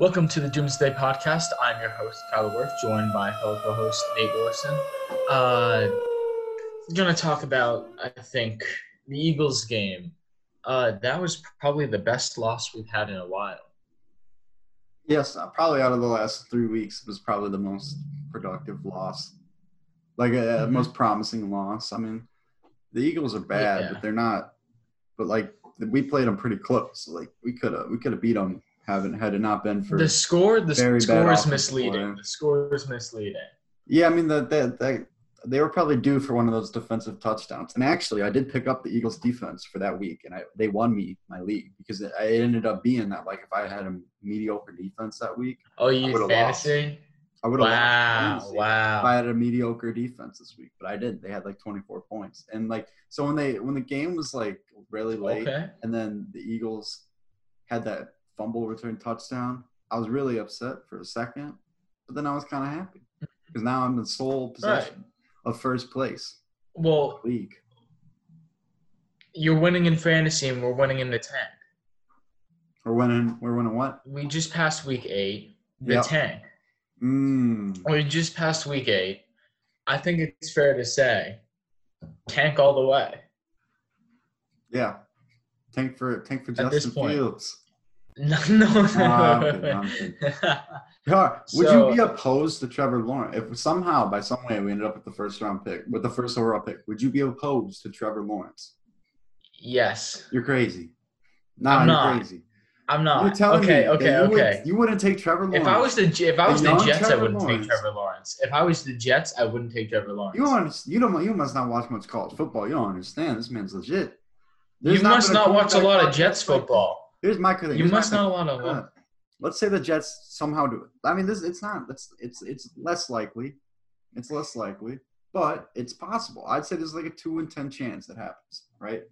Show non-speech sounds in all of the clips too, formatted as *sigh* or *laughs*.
Welcome to the Doomsday Podcast. I'm your host, Kyle Worth, joined by fellow co-host Nate Wilson. Uh, we're gonna talk about, I think, the Eagles game. Uh, that was probably the best loss we've had in a while. Yes, uh, probably out of the last three weeks, it was probably the most productive loss, like a, Mhm. most promising loss. I mean, the Eagles are bad, Yeah. but they're not. But like we played them pretty close. Like we could have we could have beat them. Haven't had it not been for The score, the score is misleading. play. The score is misleading. Yeah, I mean that that they, they were probably due for one of those defensive touchdowns. And actually, I did pick up the Eagles defense for that week, and I, they won me my league because it, it ended up being that like if I had a mediocre defense that week, Oh, you fantasy? I would have Wow, lost. wow. if I had a mediocre defense this week, but I didn't. They had like 24 points, and like so when they when the game was like really late, Okay. and then the Eagles had that fumble return touchdown, I was really upset for a second, but then I was kind of happy because now I'm in sole possession of first place Well, league. you're winning in fantasy, and we're winning in the tank. We're winning. We're winning what? We just passed week eight. The Yep. tank. Mm. We just passed week eight. I think it's fair to say, tank all the way. Yeah. Tank for tank for At this Justin point. Fields. No, no, I'm kidding, I'm Would So- you be opposed to Trevor Lawrence if somehow by some way we ended up with the first round pick with the first overall pick? Would you be opposed to Trevor Lawrence? yes, You're crazy. Nah, I'm not. crazy. I'm not. You're not. telling Okay, me okay, you okay. Would, you wouldn't take Trevor Lawrence. If I was the if I was the Jets, I wouldn't Lawrence. take Trevor Lawrence. If I was the Jets, I wouldn't take Trevor Lawrence. you don't you don't you must not watch much college football. You don't understand. This man's legit. You There's must not watch a lot of Jets football. Here's my thing. You Here's must not want to. Uh, let's say the Jets somehow do it. I mean, this it's not. It's it's it's less likely. It's less likely, but it's possible. I'd say there's like a two in ten chance that happens, right?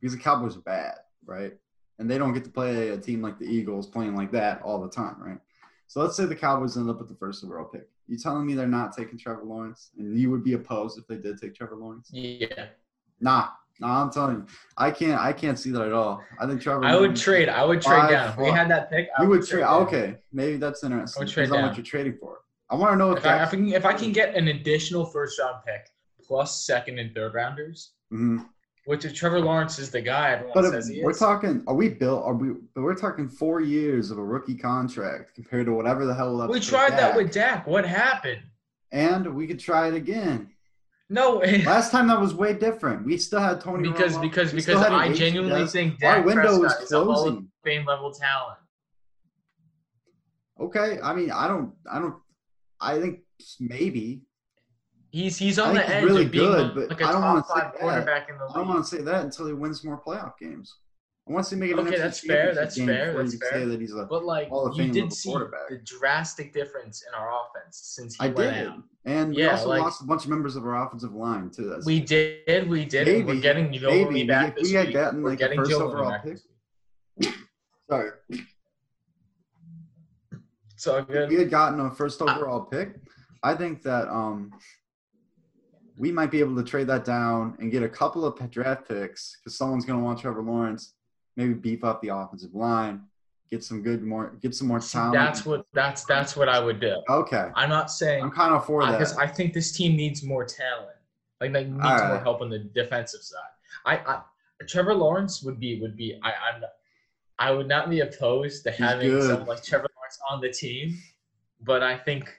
Because the Cowboys are bad, right? And they don't get to play a team like the Eagles playing like that all the time, right? So let's say the Cowboys end up with the first overall pick. You telling me they're not taking Trevor Lawrence, and you would be opposed if they did take Trevor Lawrence? Yeah, Nah, nah. I'm telling you, I can't. I can't see that at all. I think Trevor. I would trade. I would trade down. If we had that pick, I you would trade. down. Okay, maybe that's interesting. I would trade down. what you're trading for. I want to know if I, if. I can, if I can get an additional first round pick plus second and third rounders, Mhm. which if Trevor Lawrence is the guy everyone But says he we're is. talking, are we built? Are we? But we're talking four years of a rookie contract compared to whatever the hell. we tried that Dak. with Dak. What happened? and we could try it again. No, *laughs* Last time that was way different. We still had Tony. because Romo. because We because I genuinely desk. think our Dak window is Prescott is a Hall of closing. Fame level talent. Okay, I mean, I don't, I don't, I think maybe. He's he's on the think he's edge really of being good, a- but like a I don't top wanna say that. in the I don't want to say that until he wins more playoff games. I want to see him make it an Okay, NFC that's fair, championship that's game fair, that's you fair. say that he's a. But like Hall of you did see the drastic difference in our offense since he I went did, out. And we also like- lost a bunch of members of our offensive line too. That's We did, we did. and we're Maybe, getting maybe, back if this we had week. gotten, like, getting first overall pick. *laughs* sorry. It's all If we had gotten a first overall pick, I think that um we might be able to trade that down and get a couple of draft picks because someone's going to want Trevor Lawrence. Maybe beef up the offensive line, get some good more, get some more talent. that's what that's that's what I would do. Okay, I'm not saying I'm kind of for that. because I think this team needs more talent. Like, they needs All more help on the defensive side. I, I Trevor Lawrence would be would be I I'm I would not be opposed to He's having good. someone like Trevor Lawrence on the team, but I think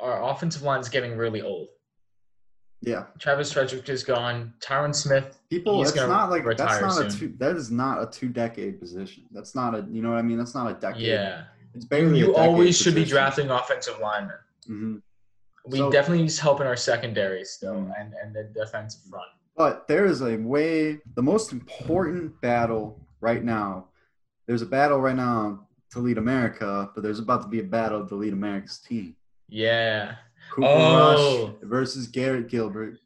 our offensive line is getting really old. Yeah, Travis Frederick is gone. Tyron Smith. people. It's not like that's not a two. That is not a two decade position. That's not a. You know what I mean? That's not a decade. Yeah, it's barely. you always should be drafting offensive linemen. hmm We So- definitely need to help in our secondary still Mm. and, and the defensive front. But there is a way, the most important battle right now. There's a battle right now to lead America, but there's about to be a battle to lead America's team. Yeah. Cooper Oh. Rush versus Garrett Gilbert.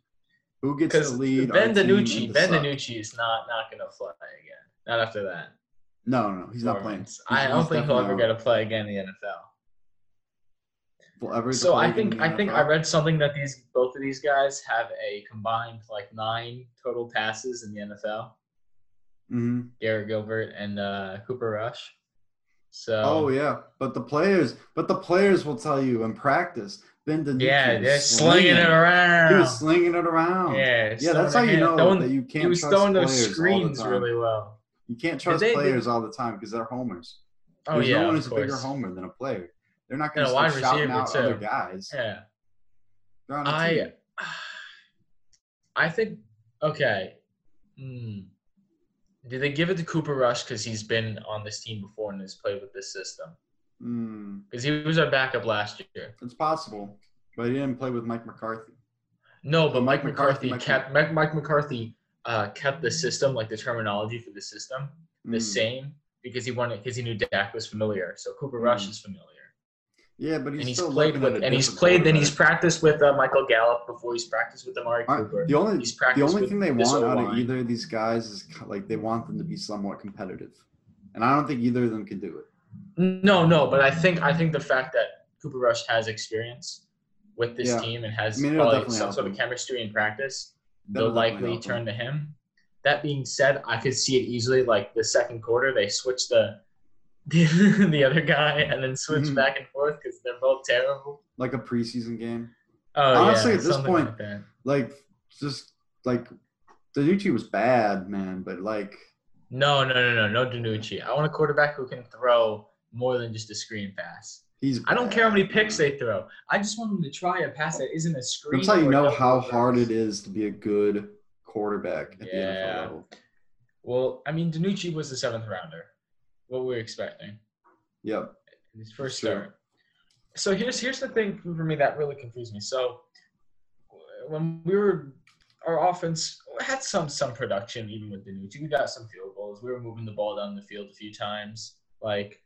Who gets to lead? Ben DiNucci, Ben? DiNucci is not not gonna fly again. Not after that. No, no, he's not playing. performance. I don't he's think he'll ever get to play again in the NFL. So I think I think I read something that these both of these guys have a combined like nine total passes in the NFL. Mhm. Garrett Gilbert and uh, Cooper Rush. So Oh yeah, but the players, but the players will tell you in practice. Ben DiNucci yeah, they're slinging it around. He was slinging it around. yeah, yeah, that's how you know throwing, that you can't he was throwing those screens really well. You can't trust they- players all the time because they're homers. Oh There's yeah, no one of a bigger homer than a player. They're not going to shouting out too. other guys. Yeah. They're on a I team. *sighs* I think okay. Hmm. Did they give it to Cooper Rush because he's been on this team before and has played with this system? Mm, Because he was our backup last year. it's possible, but he didn't play with Mike McCarthy. No, but Mike Mike McCarthy, McCarthy- kept Mike, Mike McCarthy uh, kept the system like the terminology for the system the Mm. same because he wanted because he knew Dak was familiar. So Cooper Rush Mm. is familiar. Yeah, but he's and he's played with and he's played then he's practiced with uh, Michael Gallup before he's practiced with Amari Cooper. the only the only thing they want out of either of these guys is like they want them to be somewhat competitive, and I don't think either of them can do it. No, no, but I think I think the fact that Cooper Rush has experience with this Yeah. team and has I mean, probably some sort of chemistry in practice, That'll they'll likely turn to him. That being said, I could see it easily. Like the second quarter, they switch the *laughs* the, other guy and then switch Mhm. back and forth because they're both terrible. like a preseason game. Oh Honestly, yeah, at this point- like. Like just like DiNucci was bad, man, but like No, no, no, no, no DiNucci. I want a quarterback who can throw more than just a screen pass. he's. I don't care how many picks they throw. I just want them to try a pass that isn't a screen. That's how you know how hard it is to be a good quarterback at the Yeah. NFL level. Well, I mean, DiNucci was the seventh rounder. What were we expecting Yep. his first Sure. start? So here's here's the thing for me that really confused me. So when we were our offense had some some production even with DiNucci. We got some field goals. We were moving the ball down the field a few times, like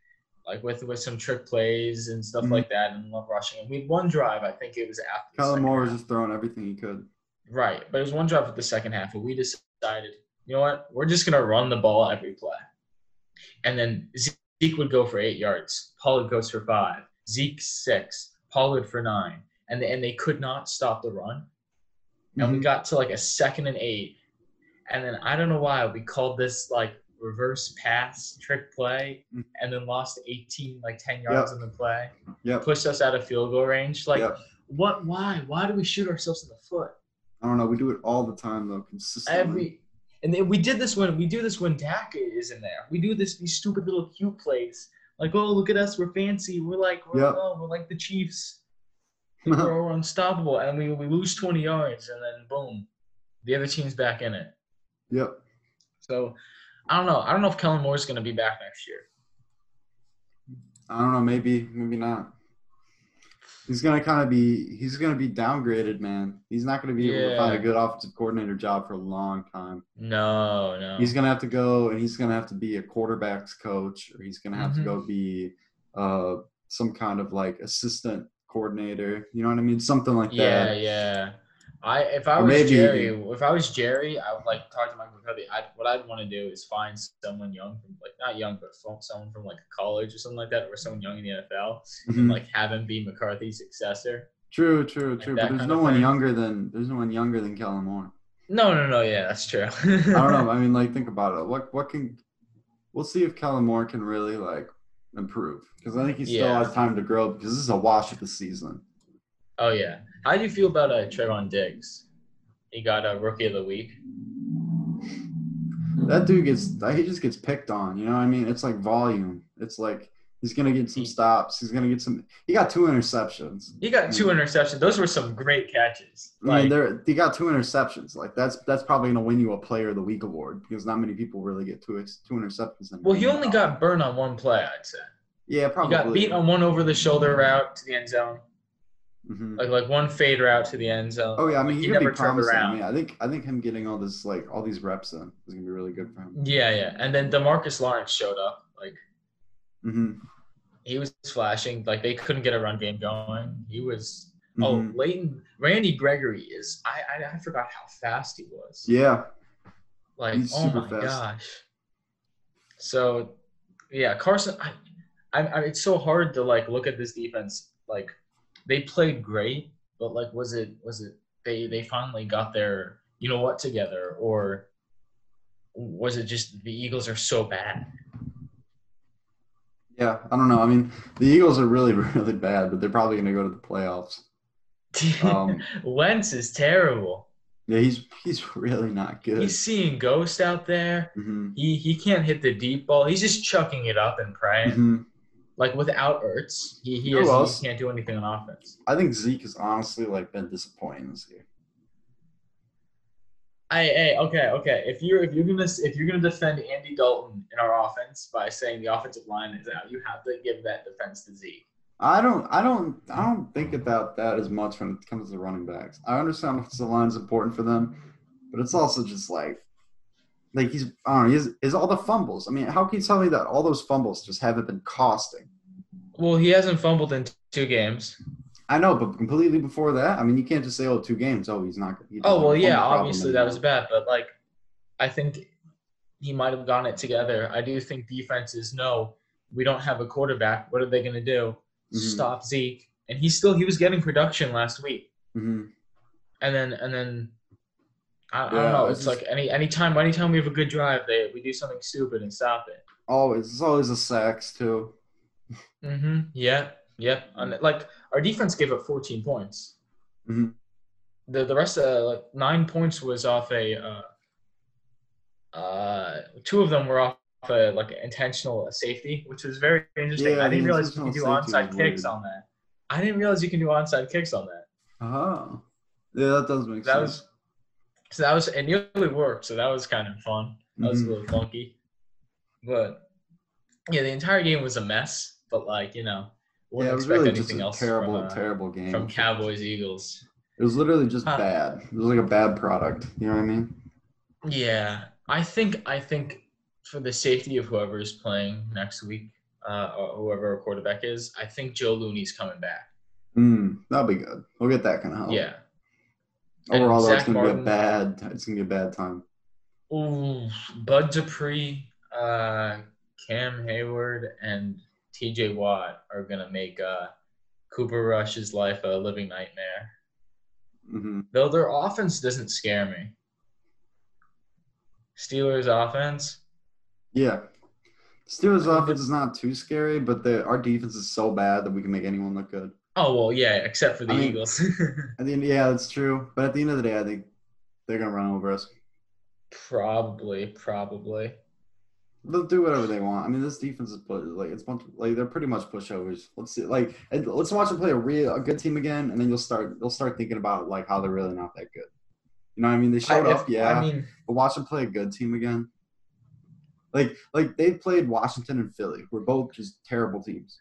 like with with some trick plays and stuff Mhm. like that, and love rushing. And we had one drive. I think it was after. Kellen Moore was just throwing everything he could. Right, but it was one drive at the second half where we decided, you know what, we're just gonna run the ball every play, and then Zeke would go for eight yards, Pollard goes for five, Zeke six, Pollard for nine, and they, and they could not stop the run, and we Mhm. got to like a second and eight, and then I don't know why we called this like reverse pass trick play, Mhm. and then lost eighteen like ten yards in the play, Yep. pushed us out of field goal range, like. Yep. What? Why? Why do we shoot ourselves in the foot? I don't know. We do it all the time though, consistently. every and then we did this when we do this when Dak is in there. We do this these stupid little cute plays. Like, oh look at us, we're fancy. We're like we're, Yep. oh, we're like the Chiefs. *laughs* we're, we're unstoppable. And we, we lose twenty yards and then boom. The other team's back in it. yep. So I don't know. I don't know if Kellen Moore's gonna be back next year. I don't know. Maybe, maybe not. He's gonna kind of be. He's gonna be downgraded, man. He's not gonna be able to find a good offensive coordinator job for a long time. No, no. He's gonna have to go, and he's gonna have to be a quarterbacks coach, or he's gonna have Mhm. to go be uh, some kind of like assistant coordinator. You know what I mean? Something like yeah, that. yeah. Yeah. I if I Or was Jerry, if I was Jerry, I would like talk to Mike McCarthy. I what I'd want to do is find someone young, from, like not young, but from someone from like a college or something like that, or someone young in the NFL, and Mhm. like have him be McCarthy's successor. True, true, Like true. But there's no one thing. younger than there's no one younger than Kellen Moore. No, no, no. Yeah, that's true. I don't know. I *laughs* mean, like, think about it. What what can we'll see if Kellen Moore can really like improve because I think he still Yeah. has time to grow because this is a wash of the season. oh yeah. How do you feel about uh, Trevon Diggs? He got a rookie of the week. That dude gets he just gets picked on. You know what I mean? It's like volume. It's like he's gonna get some stops. He's gonna get some. He got two interceptions. He got two interceptions. Those were some great catches. I mean, there he got two interceptions. Like that's that's probably gonna win you a Player of the Week award because not many people really get two two interceptions. well, he only got burned on one play. I'd say yeah he probably got beat on one over the shoulder route to the end zone. Mhm. like like one fade route to the end zone. Oh yeah, I mean he he, could be never turned promising. Around. mean, I think I think him getting all this like all these reps in is gonna be really good for him. Yeah, yeah. And then DeMarcus Lawrence showed up. Like hmm he was flashing. Like they couldn't get a run game going. He was. Oh, Mhm. Leighton Randy Gregory is. I, I I forgot how fast he was. yeah, Like he's oh super my fast. gosh. So, yeah, Carson. I, I, I, it's so hard to like look at this defense. Like they played great, but like was it was it they they finally got their you know what together or was it just the Eagles are so bad? Yeah, I don't know. I mean, the Eagles are really, *laughs* really bad, but they're probably going to go to the playoffs. Um, *laughs* Wentz is terrible. Yeah, he's he's really not good. He's seeing ghost out there. hmm He he can't hit the deep ball. He's just chucking it up and praying. hmm Like without Ertz, he he, is, he can't do anything on offense. I think Zeke has honestly like been disappointing this year. I hey, okay okay. If you're if you're gonna if you're gonna defend Andy Dalton in our offense by saying the offensive line is out, you have to give that defense to Zeke. I don't, I don't, I don't think about that as much when it comes to running backs. I understand offensive line is important for them, but it's also just like, like he's, I don't know, he's, is all the fumbles. I mean, how can you tell me that all those fumbles just haven't been costing? Well, he hasn't fumbled in two games. I know, but completely before that, I mean, you can't just say, oh, two games. Oh, he's not. He Oh well, yeah, obviously that was bad, but like, I think he might have gotten it together. I do think defenses know we don't have a quarterback. What are they gonna do? Mhm. Stop Zeke, and he still he was getting production last week, Mhm. and then and then. I, I don't know. it's It's like any anytime anytime we have a good drive, they we do something stupid and stop it. Always, it's always a sacks too. Mm-hmm. Yeah. Yep. And like our defense gave up 14 points. Mhm. The the rest of like nine points was off a. Uh, uh, two of them were off a like intentional safety, which was very interesting. Yeah, I didn't realize you can do onside kicks on that. I didn't realize you can do onside kicks on that. Oh, yeah, that does make That sense. was so that was it nearly worked. So that was kind of fun. That was a Mhm. little funky, but yeah, the entire game was a mess. But like you know, wouldn't it was expect really just anything a else terrible, from, uh, terrible game. from Cowboys Eagles. It was literally just Huh. bad. It was like a bad product. You know what I mean? Yeah, I think I think for the safety of whoever is playing next week, uh, or whoever our quarterback is, I think Joe Looney's coming back. Mm, that'll be good. We'll get that kind of help. Yeah. Overall, though, it's gonna Martin- be a bad. It's gonna be a bad time. Ooh, Bud Dupree, uh, Cam Heyward, and T.J. Watt are gonna make uh, Cooper Rush's life a living nightmare. hmm Though their offense doesn't scare me. Steelers offense. Yeah. Steelers' offense is not too scary, but the, our defense is so bad that we can make anyone look good. Oh well, yeah, except for the I mean- Eagles. *laughs* The end, yeah, that's true. But at the end of the day, I think they're gonna run over us. probably, probably. They'll do whatever they want. I mean, this defense is put like it's bunch, like they're pretty much pushovers. Let's see, like and let's watch them play a real a good team again, and then you'll start you'll start thinking about like how they're really not that good. You know what I mean? They showed I- up, yeah, I mean, but watch them play a good team again. Like like they played Washington and Philly, who are both just terrible teams.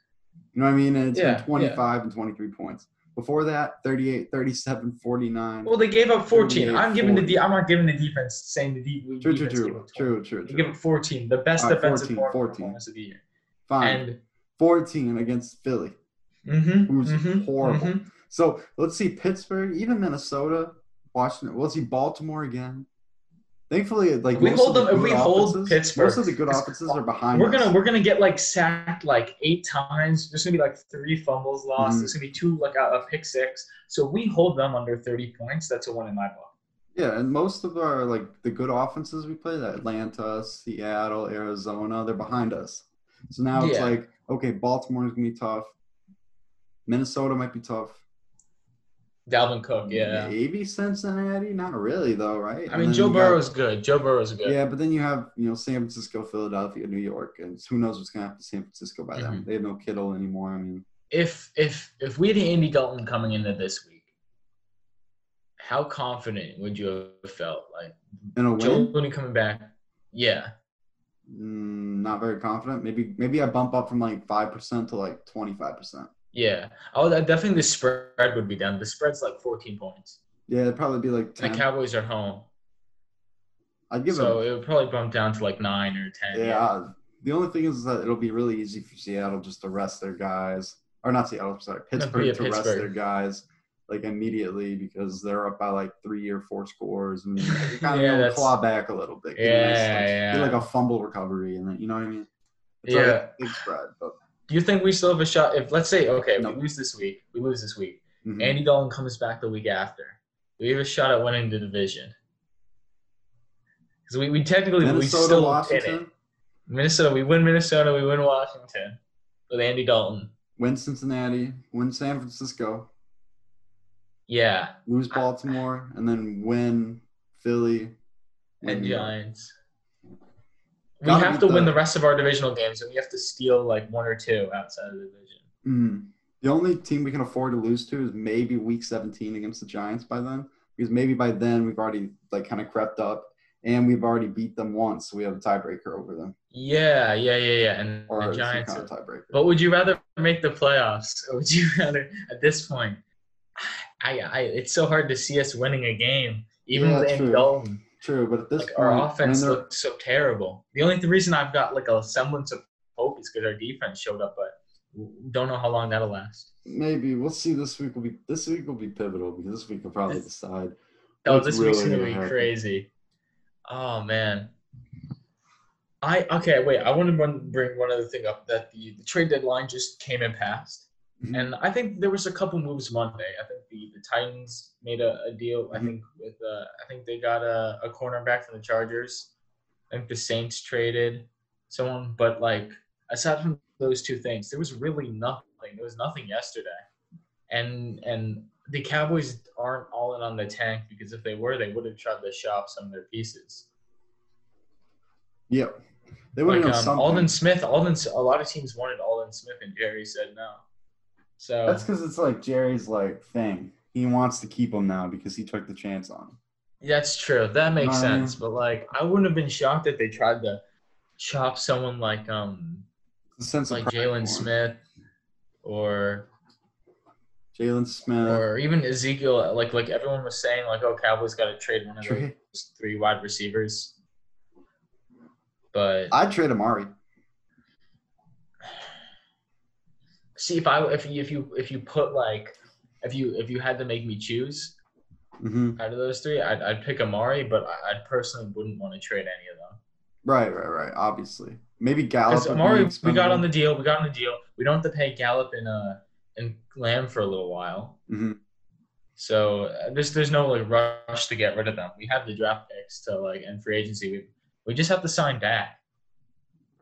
You know what I mean? And it's Yeah, been 25 and 23 points. Before that, 38, 37, 49. well, they gave up 14. I'm giving the de- I'm not giving the defense saying the de- true, true, defense gave true, true, true, They true. up 14, the best right, defensive 14, 14. performance of the year. Fine. And 14 against Philly. mm-hmm, Who's mm-hmm, horrible. mhm. So let's see Pittsburgh, even Minnesota, Washington. Let's see Baltimore again. Thankfully, like we hold the them- if we hold offenses- Pittsburgh, most of the good offenses are behind. We're us. gonna we're gonna get like sacked like eight times. There's gonna be like three fumbles lost. Mhm. There's gonna be two like a, a pick six. So we hold them under 30 points. That's a win in my book. Yeah, and most of our like the good offenses we play, that Atlanta, Seattle, Arizona, they're behind us. So now it's Yeah. like, okay, Baltimore's gonna be tough. Minnesota might be tough. Dalvin Cook, yeah. Maybe Cincinnati, not really though, right? I And mean, then Joe got- Burrow's good. Joe Burrow's good. Yeah, but then you have you know San Francisco, Philadelphia, New York, and who knows what's gonna happen to San Francisco by then? Mhm. They have no Kittle anymore. I mean, If if if we had Andy Dalton coming into this week, how confident would you have felt? Like in a Joe Looney coming back? Yeah. mm, not very confident. Maybe maybe I bump up from like five percent to like twenty five percent. Yeah. Oh, that definitely the spread would be down. The spread's like 14 points. Yeah, it'd probably be like ten. the Cowboys are home. I'd give so it. it would probably bump down to like nine or 10. Yeah. uh, The only thing is that it'll be really easy for Seattle just to rest their guys, or not Seattle. Sorry, Pittsburgh yeah, to rest their guys like immediately because they're up by like three or four scores and you *laughs* kind of Yeah, able to that's- claw back a little bit. get a nice, Yeah, like, yeah. Get like a fumble recovery and then you know what I mean. It's Yeah. a big spread, but Do you think we still have a shot? If let's say, okay, No. we lose this week, we lose this week. mhm. Andy Dalton comes back the week after. We have a shot at winning the division. Because we, we technically we Minnesota, still in it. Washington. Minnesota, we win Minnesota, we win Washington. with Andy Dalton. Win Cincinnati, win San Francisco, Yeah, lose Baltimore, and then win Philly win and New Giants. We Gotta have beat to win the- the rest of our divisional games, and we have to steal like one or two outside of the division. Mm. The only team we can afford to lose to is maybe Week 17 against the Giants by then, because maybe by then we've already like kind of crept up, and we've already beat them once, so we have a tiebreaker over them, Yeah, yeah, yeah, yeah. And or the Giants. kind of tiebreaker. But would you rather make the playoffs, or would you *laughs* rather, at this point, *sighs* I, I, it's so hard to see us winning a game, even Yeah, with Andy true. Dalton. True, but at this Like point, our offense looks so terrible. The only reason I've got like a semblance of hope is because our defense showed up, but don't know how long that'll last. maybe we'll see. This week will be this week will be pivotal because this week will probably decide. Oh, this week's gonna gonna be happen. crazy. Oh man. I okay. Wait, I want to bring one other thing up. That the, the trade deadline just came and passed, Mhm. and I think there was a couple moves Monday. I think the, the Titans made a, a deal. I Mhm. think with uh, I think they got a, a cornerback from the Chargers. I think the Saints traded someone, but like aside from those two things, there was really nothing. There was nothing yesterday, and and the Cowboys aren't all in on the tank because if they were, they would have tried to shop some of their pieces. Yep, they would have Like done um. Aldon Smith, Aldon. A lot of teams wanted Aldon Smith, and Jerry said no. So That's because it's like Jerry's like thing. He wants to keep him now because he took the chance on him. that's true. That makes Um, sense. But like, I wouldn't have been shocked if they tried to chop someone like um like of pride for him. Jaylon Smith or Jaylon Smith. or even Ezekiel. Like like everyone was saying, like oh Cowboys got to trade one of Trade. those three wide receivers. But I'd trade Amari. See if I if you if you if you put like if you if you had to make me choose hmm out of those three, I'd, I'd pick Amari, but I, I personally wouldn't want to trade any of them. Right, right, right. Obviously, maybe Gallup. Because Amari, we got on the deal. We got on the deal. We don't have to pay Gallup and uh and Lamb for a little while. Mhm. So uh, there's there's no like rush to get rid of them. We have the draft picks to like and free agency. We we just have to sign back.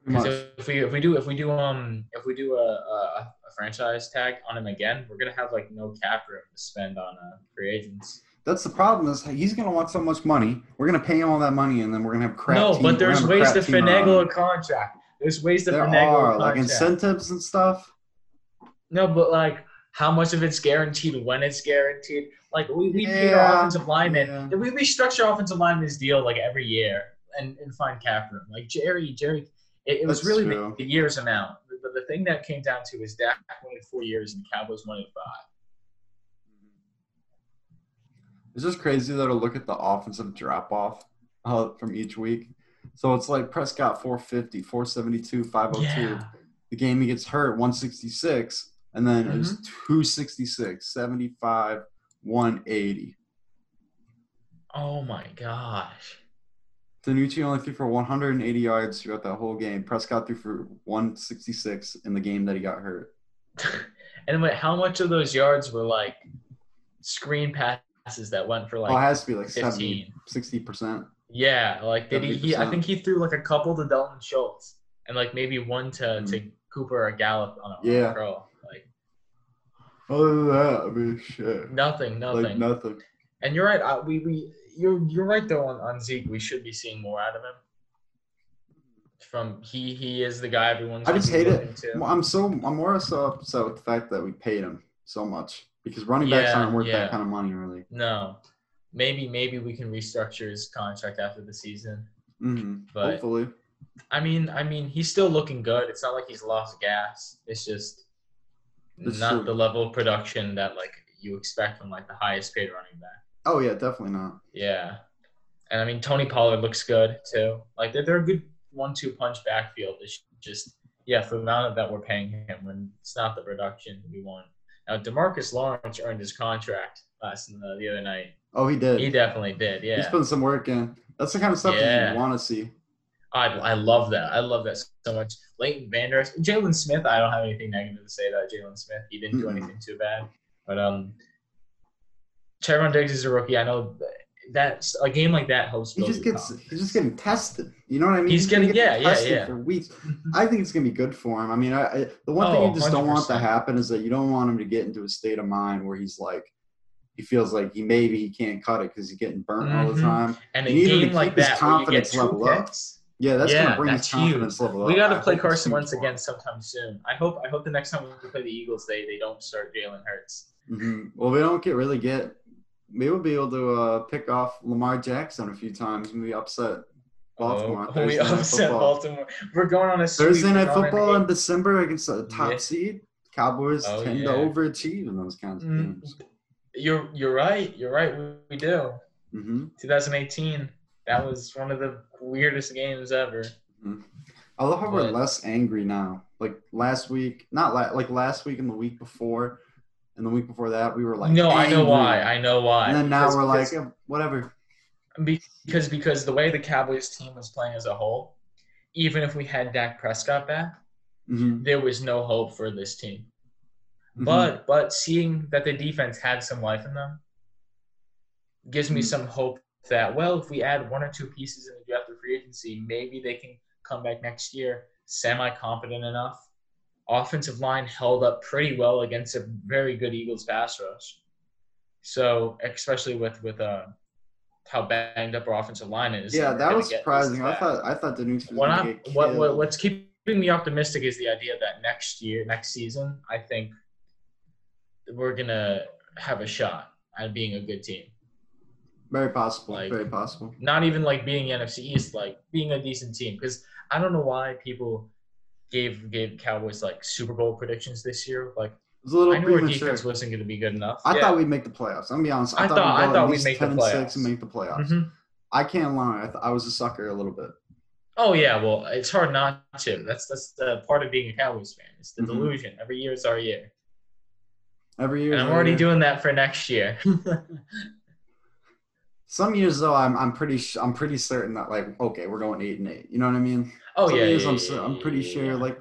Pretty 'Cause much. if we if we do if we do um if we do a, a, a franchise tag on him again, we're gonna have like no cap room to spend on uh, free agents. That's the problem. Is he's gonna want so much money. We're gonna pay him all that money, and then we're gonna have crap. no, team- but there's gonna have a ways to finagle a contract. There's ways to There finagle are a like incentives and stuff. No, but like how much of it's guaranteed, when it's guaranteed. Like we, we pay Yeah, our offensive linemen. yeah. We restructure offensive linemen's deal like every year and, and find cap room. Like Jerry, Jerry, it, it was That's really the, the years amount. But the thing that came down to is Dak wanted four years and the Cowboys wanted five. It's just crazy though to look at the offensive drop off uh, from each week. So it's like Prescott 450, 472, 502. Yeah. The game he gets hurt 166, and then it's Mm-hmm. 266, 75, 180. Oh my gosh. DiNucci only threw for 180 yards throughout that whole game. Prescott threw for 166 in the game that he got hurt. *laughs* and wait, how much of those yards were like screen passes that went for like oh, it has to be like 15? 70, 60%. Yeah, like did he, he? I think he threw like a couple to Dalton Schultz and like maybe one to, Mm. to Cooper or Gallup on a, Yeah. throw. Like Other than that, I mean, shit. nothing, nothing. Like nothing. and you're right. I, we we you're you're right though on, on Zeke. We should be seeing more out of him. From he he is the guy everyone's. I just hate it. to. I'm so I'm more so upset with the fact that we paid him so much because running backs Yeah, aren't worth yeah. that kind of money, really. No, maybe maybe we can restructure his contract after the season. hmm But- Hopefully, I mean, I mean, he's still looking good. It's not like he's lost gas. It's just That's not true. the level of production that like you expect from like the highest paid running back. Oh yeah, definitely not. Yeah, and I mean Tony Pollard looks good too. Like they're, they're a good one-two punch backfield. It's just yeah, for the amount that we're paying him, when it's not the production we want. Now DeMarcus Lawrence earned his contract last uh, the other night. Oh, he did. He definitely did. Yeah, he's putting some work in. That's the kind of stuff that Yeah. you want to see. I I love that. I love that so much. Leighton Vander, Jaylon Smith. I don't have anything negative to say about Jaylon Smith. He didn't do anything too bad. But um, Trevon Diggs is a rookie. I know that's a game like that helps. He just gets confidence. he's just getting tested. You know what I mean? He's gonna getting- get yeah, yeah, tested yeah. For weeks. I think it's gonna be good for him. I mean, I, I the one thing Oh, you just don't want to happen is that you don't want him to get into a state of mind where he's like, he feels like he maybe he can't cut it because he's getting burnt all the Mhm. time. And a You to game like that where you get confidence level up. Yeah, that's Yeah, gonna bring his confidence huge. level up. We got I to play Carson Wentz again sometime soon. I hope. I hope the next time we play the Eagles, they they don't start Jalen Hurts. hmm Well, we don't get really get. Maybe we'll be able to uh, pick off Lamar Jackson a few times and we upset Baltimore. Oh, we upset football. Baltimore. We're going on a. Thursday night football in December against a top Yeah. seed. Cowboys Oh, tend yeah. to overachieve in those kinds of Mm. games. You're you're right. You're right. We, we do. hmm 2018. That was one of the weirdest games ever. I love how we're less angry now. Like last week, not la- like last week and the week before, and the week before that, we were like, no, I know why. I know why. And then now Because- we're like, because- "Yeah, whatever. because because the way the Cowboys team was playing as a whole, even if we had Dak Prescott back, hmm there was no hope for this team. Mhm. But but seeing that the defense had some life in them gives me Mhm. some hope that well, if we add one or two pieces in the draft or free agency, maybe they can come back next year semi competent enough. Offensive line held up pretty well against a very good Eagles pass rush. So especially with with uh how banged up our offensive line is. Yeah, that was surprising. I thought I thought the Nukes was What get what, what what's keeping me optimistic is the idea that next year, next season, I think we're gonna have a shot at being a good team. Very possible. like- very possible. Not even like being NFC East, like being a decent team. Because I don't know why people gave gave Cowboys like Super Bowl predictions this year. Like It was a little I knew our premature. defense wasn't going to be good enough. I Yeah. thought we'd make the playoffs. I'm gonna be honest. I, I thought, thought- we'd I thought at we'd make the 10 and six playoffs. and make the playoffs. Mhm. I can't lie. I, th- I was a sucker a little bit. Oh yeah, well it's hard not to. That's that's the part of being a Cowboys fan. It's the Mhm. delusion. Every year is our year, Every year. and I'm already every- doing that for next year. *laughs* Some years though, I'm I'm pretty sh- I'm pretty certain that like okay, we're going eight and eight. You know what I mean? Oh yeah, years yeah, I'm yeah, I'm pretty sure like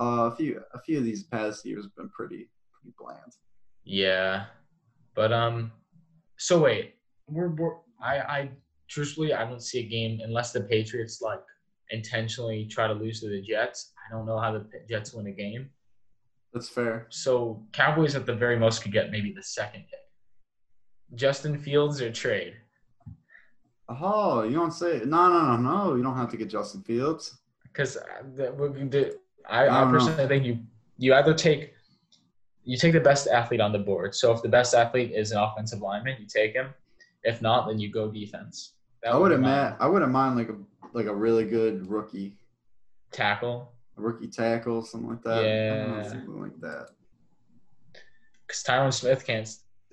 uh, a few a few of these past years have been pretty pretty bland. Yeah, but um, so wait, we're, we're I I truthfully I don't see a game unless the Patriots like intentionally try to lose to the Jets. I don't know how the Jets win a game. That's fair. So Cowboys at the very most could get maybe the second pick. Justin Fields or trade. Oh, you don't say no no no no. You don't have to get Justin Fields. Because the, I, I I don't know. personally think you you either take you take the best athlete on the board. So if the best athlete is an offensive lineman, you take him. If not, then you go defense. That I wouldn't mind. I wouldn't mind like a like a really good rookie, tackle a rookie tackle, something like that. I don't know, Yeah. something like that. because Tyron Smith can't.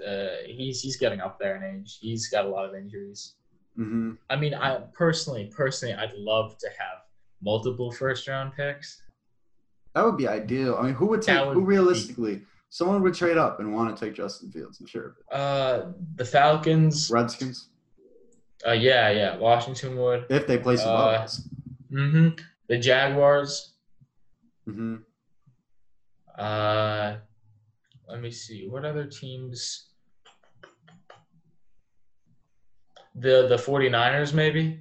Uh, he's he's getting up there in age. He's got a lot of injuries. hmm I mean, I personally, personally, I'd love to have multiple first round picks. That would be ideal. I mean, who would take? Would who be- realistically? Someone would trade up and want to take Justin Fields. I'm sure. Uh, the Falcons. Redskins, Uh, yeah, yeah. Washington would. if they place above Uh. Mm-hmm. The Jaguars. Mm-hmm. Uh, let me see. What other teams? The the 49ers maybe?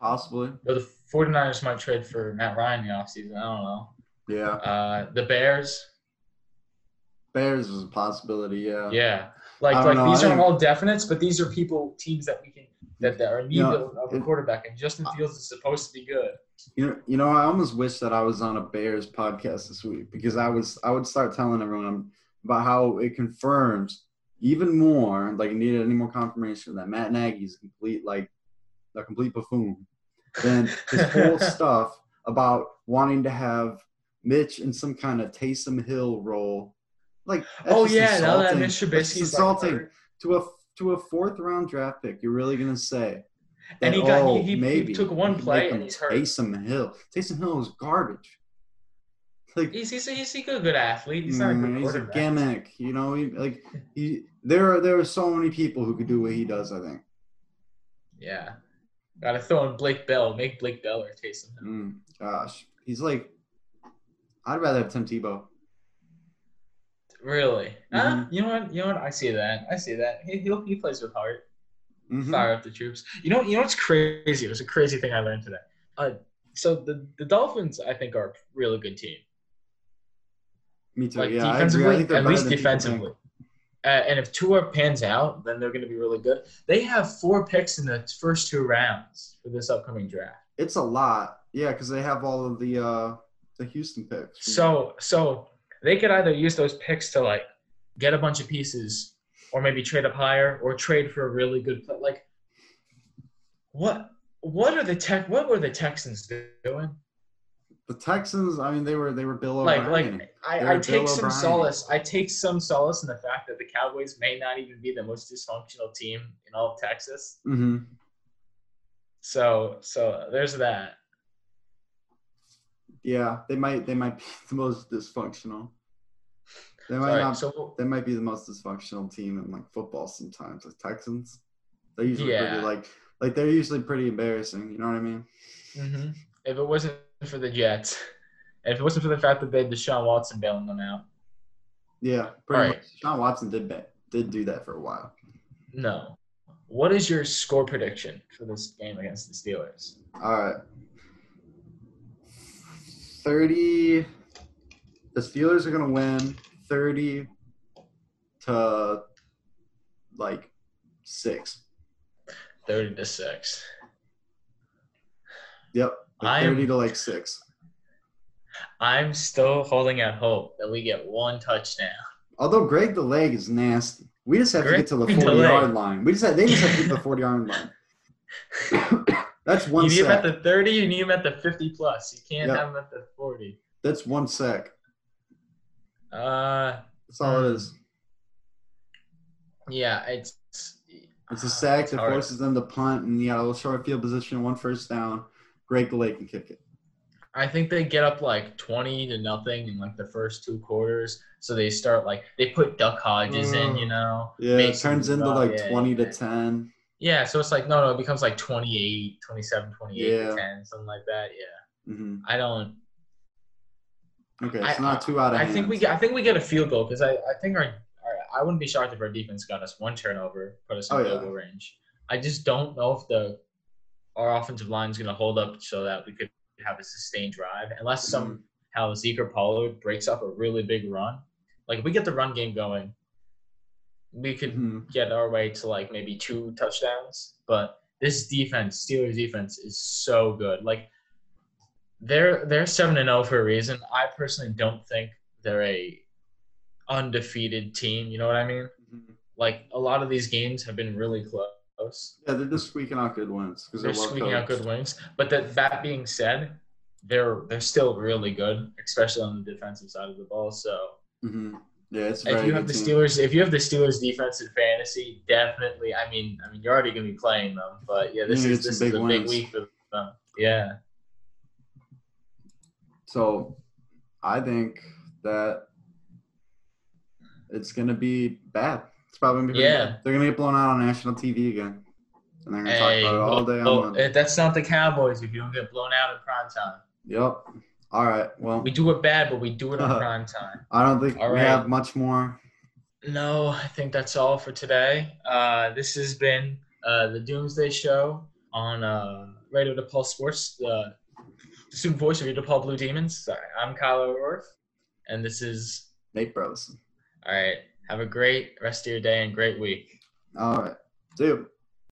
Possibly. Or the 49ers might trade for Matt Ryan in the offseason. I don't know. Yeah. Uh, the Bears. Bears is a possibility. Yeah. Yeah. Like like know, these aren't all definites, but these are people teams that we can that, that are in need You know, of, a quarterback and Justin Fields is supposed to be good. You know, you know, I almost wish that I was on a Bears podcast this week because I was I would start telling everyone about how it confirms even more, like you needed any more confirmation that Matt Nagy is complete like a complete buffoon than his whole *laughs* stuff about wanting to have Mitch in some kind of Taysom Hill role. Like oh yeah, now that. Mitch Trubisky's like, insulting to a to a fourth round draft pick. You're really gonna say And that, he got- he- oh, he- he maybe took one play and he's hurt. Taysom Hill. Taysom Hill is garbage. Like He's he's, he's a good, good athlete. He's not a mm, good he's a gimmick, you know. He, like he, there are there are so many people who could do what he does. I think. Yeah. Got to throw in Blake Bell. Make Blake Bell or Taysom Hill. Mm, gosh, he's like. I'd rather have Tim Tebow. Really? Huh? Mhm. You know what? You know what? I see that. I see that. He he, he plays with heart. Mhm. Fire up the troops. You know. You know what's crazy? It was a crazy thing I learned today. Uh, so the the Dolphins, I think, are a really good team. Me too. Like yeah, I agree. I defensively, at least than people think. defensively. Uh, and if Tua pans out, then they're going to be really good. They have four picks in the first two rounds for this upcoming draft. It's a lot. Yeah, because they have all of the uh the Houston picks. So so they could either use those picks to like get a bunch of pieces, or maybe trade up higher, or trade for a really good play. Like what what are the tech? What were the Texans doing? The Texans, I mean, they were they were Bill Like O'Brien. like I, I take Bill some O'Brien. solace. I take some solace in the fact that the Cowboys may not even be the most dysfunctional team in all of Texas. hmm So so there's that. Yeah, they might they might be *laughs* the most dysfunctional. They might Sorry, not. so they might be the most dysfunctional team in like football sometimes. The Texans, they're usually Yeah. pretty like like they're usually pretty embarrassing. You know what I mean? Mm-hmm. if it wasn't for the Jets, and if it wasn't for the fact that they had Deshaun Watson bailing them out, Yeah, pretty much. Sean Watson did did do that for a while. no. What is your score prediction for this game against the Steelers? All right, thirty. The Steelers are gonna win thirty to like six. Thirty to six. Yep, I thirty am to like six. I'm still holding out hope that we get one touchdown. Although Greg the leg is nasty. We just have to get to the the forty yard line. We just have, they just have to get to the forty yard line. *laughs* That's one you need him at sack. the 30, you need him at the 50 plus. You can't Yep. have him at the 40. That's one sack. Uh, That's all it Hmm. is. yeah, it's It's a sack It's that hard. forces them to punt, and you got a little short field position, one first down. Greg leg can kick it. I think they get up like 20 to nothing in like the first two quarters. So they start like they put Duck Hodges in, you know. Yeah, it turns into like yeah, twenty to ten. Yeah, so it's like no, no, it becomes like 28, 27, 28 Yeah. to 10, something like that. Yeah. hmm I don't Okay, I- it's not too out of I hand. think we I think we get a field goal because I, I think our, our I wouldn't be shocked if our defense got us one turnover, put us in Oh, field goal range. I just don't know if the our offensive line is going to hold up so that we could have a sustained drive, unless Mm-hmm. somehow Zeke or Pollard breaks up a really big run. Like if we get the run game going, we could Mhm. get our way to like maybe two touchdowns. But this defense, Steelers defense, is so good. Like they're they're seven and zero for a reason. I personally don't think they're a undefeated team. You know what I mean? Mhm. Like a lot of these games have been really close. Yeah, they're just squeaking out good wins because They're they're, squeaking out good wins. But that that being said, they're they're still really good, especially on the defensive side of the ball. So Mhm. Yeah, it's if you have the team. Steelers, if you have the Steelers defense in fantasy, definitely. I mean, I mean, you're already gonna be playing them, but yeah, this is this is a big week for them. Yeah, So I think that it's gonna be bad. It's probably gonna be Yeah. bad. They're gonna get blown out on national TV again, and they're gonna hey, talk about it all day well, on eh, that's not the Cowboys. If you don't get blown out in prime time, Yep. All right. Well, we do it bad, but we do it on *laughs* prime time. I don't think All we right. have much more. No, I think that's all for today. Uh, this has been uh, the Doomsday Show on uh, Radio DePaul Sports, the student voice of your DePaul Blue Demons. Sorry, I'm Kyle O'Rourke, and this is Nate Burleson. all right. Have a great rest of your day and great week. All right. See you.